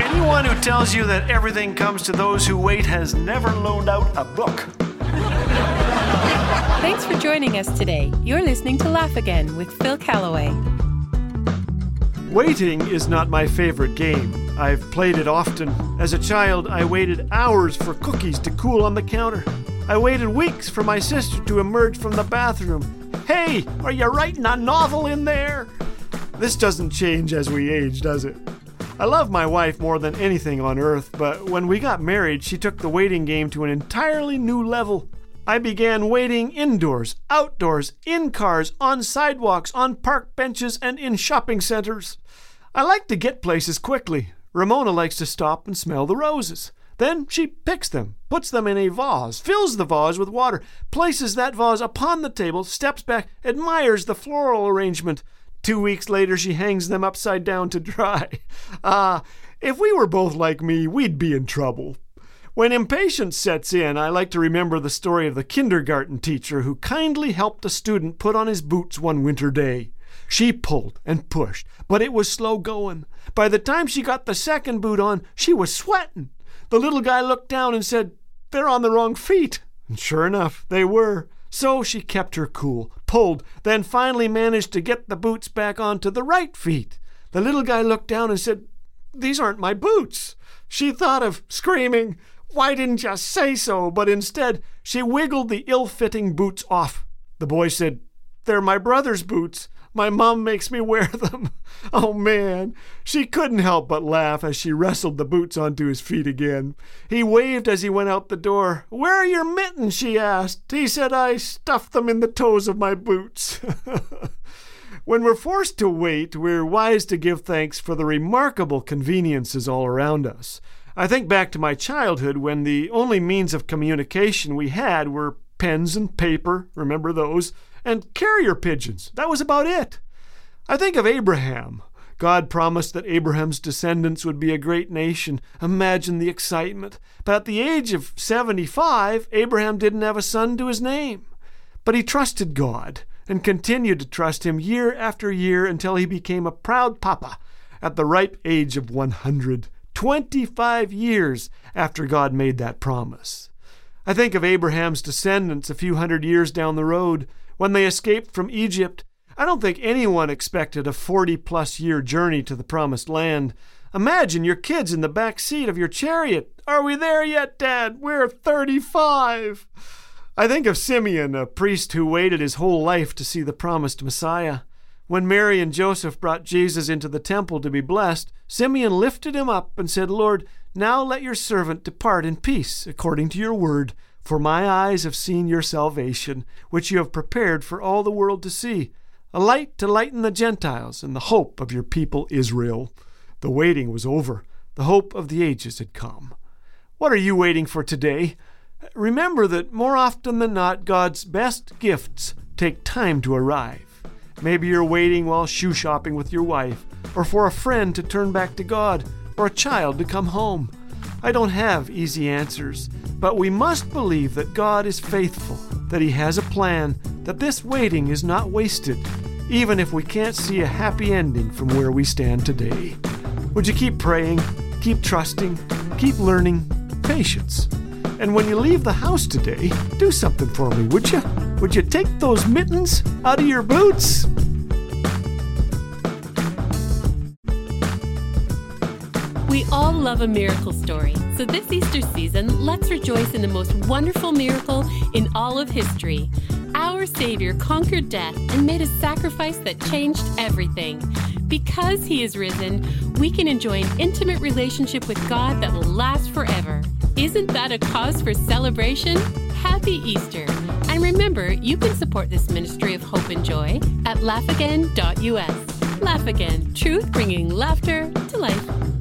Anyone who tells you that everything comes to those who wait has never loaned out a book. Thanks for joining us today. You're listening to Laugh Again with Phil Callaway. Waiting is not my favorite game. I've played it often. As a child, I waited hours for cookies to cool on the counter. I waited weeks for my sister to emerge from the bathroom. Hey, are you writing a novel in there? This doesn't change as we age, does it? I love my wife more than anything on earth, but when we got married, she took the waiting game to an entirely new level. I began waiting indoors, outdoors, in cars, on sidewalks, on park benches, and in shopping centers. I like to get places quickly. Ramona likes to stop and smell the roses. Then she picks them, puts them in a vase, fills the vase with water, places that vase upon the table, steps back, admires the floral arrangement. Two weeks later, she hangs them upside down to dry. Ah, if we were both like me, we'd be in trouble. When impatience sets in, I like to remember the story of the kindergarten teacher who kindly helped a student put on his boots one winter day. She pulled and pushed, but it was slow going. By the time she got the second boot on, she was sweating. The little guy looked down and said, They're on the wrong feet. And sure enough, they were. So she kept her cool, pulled, then finally managed to get the boots back onto the right feet. The little guy looked down and said, These aren't my boots. She thought of screaming, Why didn't you say so? But instead, she wiggled the ill fitting boots off. The boy said, They're my brother's boots. My mom makes me wear them. Oh man, she couldn't help but laugh as she wrestled the boots onto his feet again. He waved as he went out the door. Where are your mittens? she asked. He said, I stuffed them in the toes of my boots. when we're forced to wait, we're wise to give thanks for the remarkable conveniences all around us. I think back to my childhood when the only means of communication we had were pens and paper, remember those, and carrier pigeons. That was about it. I think of Abraham. God promised that Abraham's descendants would be a great nation. Imagine the excitement. But at the age of 75, Abraham didn't have a son to his name. But he trusted God and continued to trust him year after year until he became a proud papa at the ripe age of 100, 25 years after God made that promise. I think of Abraham's descendants a few hundred years down the road when they escaped from Egypt I don't think anyone expected a 40 plus year journey to the promised land. Imagine your kids in the back seat of your chariot. Are we there yet, Dad? We're 35. I think of Simeon, a priest who waited his whole life to see the promised Messiah. When Mary and Joseph brought Jesus into the temple to be blessed, Simeon lifted him up and said, Lord, now let your servant depart in peace, according to your word, for my eyes have seen your salvation, which you have prepared for all the world to see a light to lighten the Gentiles and the hope of your people Israel. The waiting was over. The hope of the ages had come. What are you waiting for today? Remember that more often than not, God's best gifts take time to arrive. Maybe you're waiting while shoe shopping with your wife, or for a friend to turn back to God, or a child to come home. I don't have easy answers, but we must believe that God is faithful, that He has a plan, that this waiting is not wasted, even if we can't see a happy ending from where we stand today. Would you keep praying, keep trusting, keep learning patience? And when you leave the house today, do something for me, would you? Would you take those mittens out of your boots? We all love a miracle story, so this Easter season, let's rejoice in the most wonderful miracle in all of history. Our Savior conquered death and made a sacrifice that changed everything. Because He is risen, we can enjoy an intimate relationship with God that will last forever. Isn't that a cause for celebration? Happy Easter! And remember, you can support this ministry of hope and joy at laughagain.us. Laugh Again, truth bringing laughter to life.